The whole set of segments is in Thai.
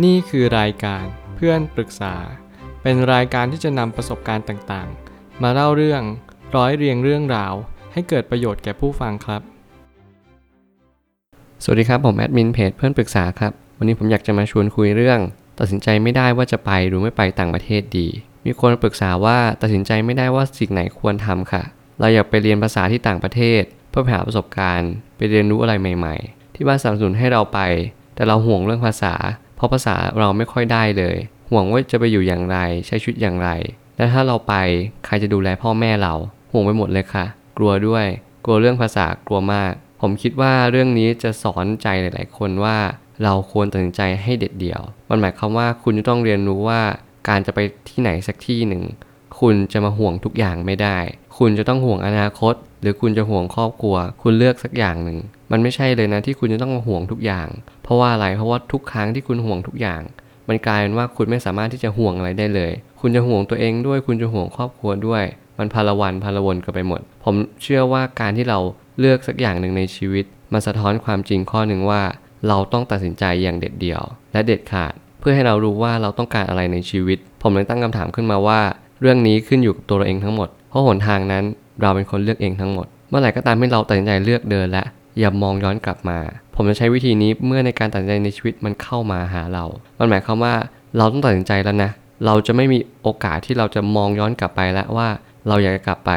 นี่คือรายการเพื่อนปรึกษา เป็นรายการที่จะนำประสบการณ์ต่างๆ มาเล่าเรื่องร้อยเรียงเรื่องราว ให้เกิดประโยชน์แก่ผู้ฟังครับ สวัสดีครับ ผมแอดมินเพจเพื่อนปรึกษาครับ วันนี้ผมอยากจะมาชวนคุยเรื่อง ตัดสินใจไม่ได้ว่าจะไปหรือไม่ไปต่างประเทศดี มีคนปรึกษาว่าตัดสินใจไม่ได้ว่าสิ่งไหนควรทำค่ะ เราอยากไปเรียนภาษาที่ต่างประเทศ เพื่อหาประสบการณ์ ไปเรียนรู้อะไรใหม่ ๆ ที่บ้านสนับสนุนให้เราไป แต่เราห่วงเรื่องภาษา ราะภาษาเราไม่ค่อยได้เลย ห่วงว่าจะไปอยู่อย่างไร ใช้ชีวิตอย่างไร และถ้าเราไปใครจะดูแลพ่อแม่เรา ห่วงไปหมดเลยค่ะ กลัวด้วย กลัวเรื่องภาษากลัวมาก ผมคิดว่าเรื่องนี้จะสอนใจหลาย ๆ คนว่า เราควรตัดสินใจให้เด็ดเดี่ยว มันหมายความว่าคุณจะต้องเรียนรู้ว่าการจะไปที่ไหนสักที่หนึ่ง คุณจะมาห่วงทุกอย่างไม่ได้ คุณจะต้องห่วงอนาคต หรือคุณจะห่วงครอบครัว คุณเลือกสักอย่างหนึ่ง มันไม่ใช่เลยนะที่คุณจะต้องมาห่วงทุกอย่าง เพราะว่าอะไร เพราะว่าทุกครั้งที่คุณห่วงทุกอย่าง มันกลายเป็นว่าคุณไม่สามารถที่จะห่วงอะไรได้เลย คุณจะห่วงตัวเองด้วย คุณจะห่วงครอบครัวด้วย มันพาลวันพาลวนกันไปหมด ผมเชื่อว่าการที่เราเลือกสักอย่างหนึ่งในชีวิต มันสะท้อนความจริงข้อหนึ่งว่า เราต้องตัดสินใจอย่างเด็ดเดี่ยว และเด็ดขาด เพื่อให้เรารู้ว่าเราต้องการอะไรในชีวิต ผมเลยตั้งคำถามขึ้นมาว่า เรื่องนี้ขึ้นอยู่กับตัวเราเองทั้งหมด เพราะหนทางนั้นเราเป็นคนเลือกเองทั้งหมด เมื่อไหร่ก็ตามที่เราตัดสินใจเลือกเดินและอย่ามองย้อนกลับมา ผมจะใช้วิธีนี้เมื่อในการตัดสินใจในชีวิตมันเข้ามาหาเรา มันหมายความว่าเราต้องตัดสินใจแล้วนะ เราจะไม่มีโอกาสที่เราจะมองย้อนกลับไปแล้วว่าเราอยากจะกลับไป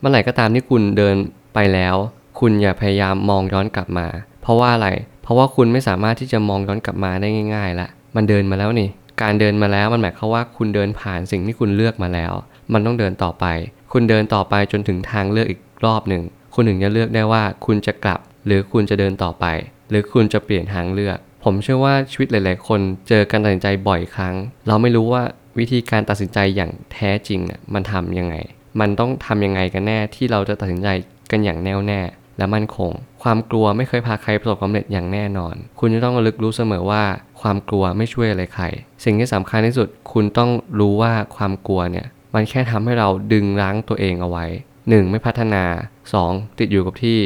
เมื่อไหร่ก็ตามที่คุณเดินไปแล้ว คุณอย่าพยายามมองย้อนกลับมา เพราะว่าอะไร เพราะว่าคุณไม่สามารถที่จะมองย้อนกลับมาได้ง่ายๆละมันเดินมาแล้วนี่ การเดินมาแล้วมันหมายความว่าคุณเดินผ่านสิ่งที่คุณเลือกมาแล้ว มันต้องเดินต่อไป คุณเดินต่อไปจนถึงทางเลือกอีกรอบหนึ่งคุณถึงจะเลือกได้ว่าคุณจะกลับ หรือคุณจะเดินต่อไป หรือคุณจะเปลี่ยนทางเลือก ผมเชื่อว่าชีวิตหลาย ๆ คนเจอการตัดสินใจบ่อยครั้ง เราไม่รู้ว่าวิธีการตัดสินใจอย่างแท้จริงน่ะมันทำยังไง มันต้องทำยังไงกันแน่ที่เราจะตัดสินใจกันอย่างแน่วแน่ และมั่นคง ความกลัวไม่เคยพาใครประสบความสำเร็จอย่างแน่นอน คุณจะต้องระลึกรู้เสมอว่าความกลัวไม่ช่วยอะไรใคร สิ่งที่สำคัญที่สุด คุณต้องรู้ว่าความกลัวเนี่ย มันแค่ทำให้เราดึงรั้งตัวเองเอาไว้ 1. ไม่พัฒนา 2. ติดอยู่กับที่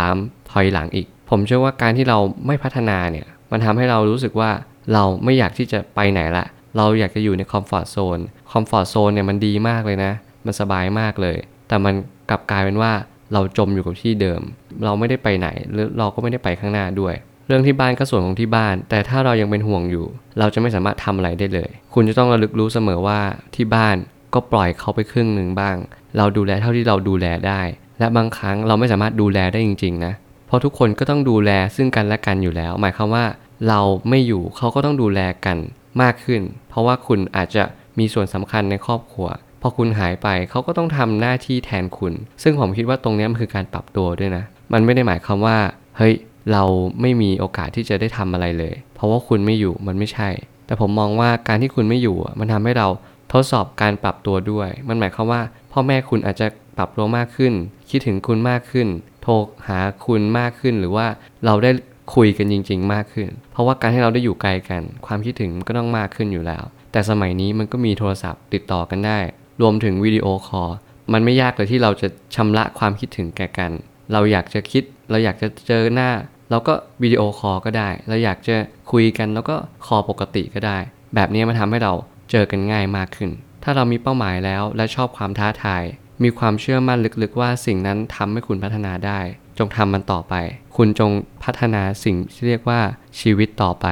3. ถอยหลังอีก ผมเชื่อว่าการที่เราไม่พัฒนาเนี่ย มันทำให้เรารู้สึกว่าเราไม่อยากที่จะไปไหนละ เราอยากจะอยู่ใน comfort zone comfort zone เนี่ยมันดีมากเลยนะ มันสบายมากเลย แต่มันกลับกลายเป็นว่า เราจมอยู่กับที่เดิม เราไม่ได้ไปไหนหรือเราก็ไม่ได้ไปข้างหน้าด้วย เรื่องที่บ้านก็ส่วนของที่บ้าน แต่ถ้าเรายังเป็นห่วงอยู่ เราจะไม่สามารถทำอะไรได้เลย คุณจะต้องระลึกรู้เสมอว่าที่บ้านก็ปล่อยเขาไปครึ่งหนึ่งบ้าง เราดูแลเท่าที่เราดูแลได้ และบางครั้งเราไม่สามารถดูแลได้จริงๆนะเพราะทุกคนก็ต้องดูแลซึ่งกันและกันอยู่แล้ว หมายความว่า เราไม่อยู่เขาก็ต้องดูแลกันมากขึ้น เพราะว่าคุณอาจจะมีส่วนสำคัญในครอบครัว พอคุณหายไปเขาก็ต้องทำหน้าที่แทนคุณ ซึ่งผมคิดว่าตรงนี้มันคือการปรับตัวด้วยนะ มันไม่ได้หมายความว่า เฮ้ย เราไม่มีโอกาสที่จะได้ทำอะไรเลย เพราะว่าคุณไม่อยู่มันไม่ใช่ แต่ผมมองว่าการที่คุณไม่อยู่มันทำให้เราทดสอบการปรับตัวด้วย มันหมายความว่า พ่อแม่คุณอาจจะปรับตัวมากขึ้น คิดถึงคุณมากขึ้น โทรหาคุณมากขึ้น หรือว่าเราได้คุยกันจริง ๆ มากขึ้น เพราะว่าการที่เราได้อยู่ไกลกัน ความคิดถึงก็ต้องมากขึ้นอยู่แล้ว แต่สมัยนี้มันก็มีโทรศัพท์ติดต่อกันได้ รวมถึง video call มันไม่ยากเลยที่เราจะชำระความคิดถึงแก่กัน เราอยากจะคิด เราอยากจะเจอหน้า เราก็ video call ก็ได้ เราอยากจะคุยกันแล้วก็ call ปกติก็ได้ แบบนี้มันทำให้เราเจอกันง่ายมากขึ้น ถ้าเรามีเป้าหมายแล้วและชอบความท้าทาย มีความเชื่อมั่นลึกๆว่าสิ่งนั้นทำให้คุณพัฒนาได้ จงทำมันต่อไป คุณจงพัฒนาสิ่งที่เรียกว่าชีวิตต่อไป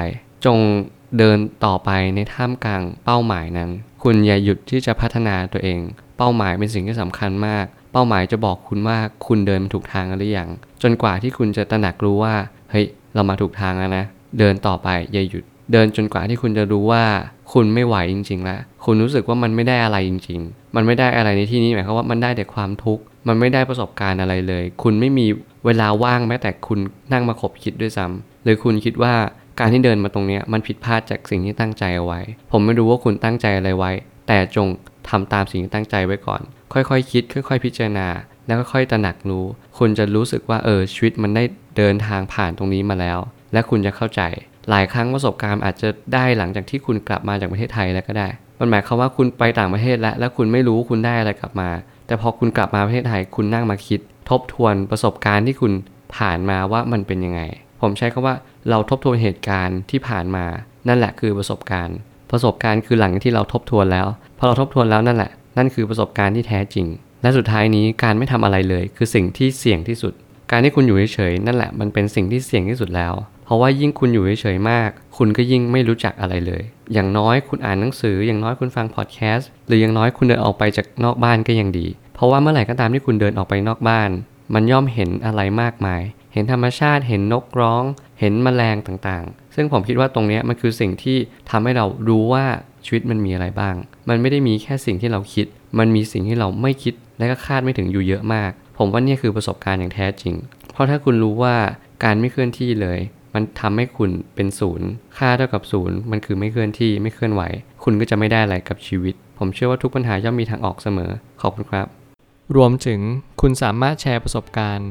จงเดินต่อไปในท่ามกลางเป้าหมายนั้น คุณอย่าหยุดที่จะพัฒนาตัวเอง เป้าหมายเป็นสิ่งที่สำคัญมาก เป้าหมายจะบอกคุณว่าคุณเดินมาถูกทางหรือยัง จนกว่าที่คุณจะตระหนักรู้ว่า เฮ้ย เรามาถูกทางแล้วนะ เดินต่อไปอย่าหยุด เดินจนกว่าที่คุณจะรู้ว่า คุณไม่ไหวจริง ๆ แล้ว คุณรู้สึกว่ามันไม่ได้อะไรจริง ๆ มันไม่ได้อะไรในที่นี้หมายความว่ามันได้แต่ความทุกข์ มันไม่ได้ประสบการณ์อะไรเลย คุณไม่มีเวลาว่างแม้แต่คุณนั่งมาขบคิดด้วยซ้ำหรือคุณคิดว่า การที่เดินมาตรงนี้มันผิดพลาดจากสิ่งที่ตั้งใจเอาไว้ ผมไม่รู้ว่าคุณตั้งใจอะไรไว้ แต่จงทำตามสิ่งที่ตั้งใจไว้ก่อน ค่อยๆคคิด ค่อย ๆ พิจารณา แล้วก็ค่อยตระหนักรู้ คุณจะรู้สึกว่าเออชีวิตมันได้เดินทางผ่านตรงนี้มาแล้ว และคุณจะเข้าใจ หลายครั้งประสบการณ์อาจจะได้หลังจากที่คุณกลับมาจากประเทศไทยแล้วก็ได้ มันหมายความว่าคุณไปต่างประเทศแล้ว และคุณไม่รู้คุณได้อะไรกลับมา แต่พอคุณกลับมาประเทศไทยคุณนั่งมาคิด ทบทวนประสบการณ์ที่คุณผ่านมาว่ามันเป็นยังไง ผมใช้คำว่าเราทบทวนเหตุการณ์ที่ผ่านมา นั่นแหละคือประสบการณ์ ประสบการณ์คือหลังที่เราทบทวนแล้ว พอเราทบทวนแล้วนั่นแหละ นั่นคือประสบการณ์ที่แท้จริง และสุดท้ายนี้การไม่ทำอะไรเลย คือสิ่งที่เสี่ยงที่สุด การที่คุณอยู่เฉยๆนั่นแหละมันเป็นสิ่งที่เสี่ยงที่สุดแล้ว เพราะว่ายิ่งคุณอยู่เฉยๆมาก คุณก็ยิ่งไม่รู้จักอะไรเลย อย่างน้อยคุณอ่านหนังสือ อย่างน้อยคุณฟังพอดแคสต์หรืออย่างน้อยคุณเดินออกไปจากนอกบ้านก็ยังดี เพราะว่าเมื่อไหร่ก็ตามที่คุณเดินออกไปนอกบ้าน มันย่อมเห็นอะไรมากมาย เห็นธรรมชาติ เห็นนกร้อง เห็นแมลงต่างๆ ซึ่งผมคิดว่าตรงนี้มันคือสิ่งที่ทำให้เรารู้ว่าชีวิตมันมีอะไรบ้าง มันไม่ได้มีแค่สิ่งที่เราคิด มันมีสิ่งที่เราไม่คิดและก็คาดไม่ถึงอยู่เยอะมาก ผมว่านี่คือประสบการณ์อย่างแท้จริง เพราะถ้าคุณรู้ว่าการไม่เคลื่อนที่เลย มันทำให้คุณเป็นศูนย์ ค่าเท่ากับศูนย์ มันคือไม่เคลื่อนที่ไม่เคลื่อนไหว คุณก็จะไม่ได้อะไรกับชีวิต ผมเชื่อว่าทุกปัญหาย่อมมีทางออกเสมอ ขอบคุณครับ รวมถึงคุณสามารถแชร์ประสบการณ์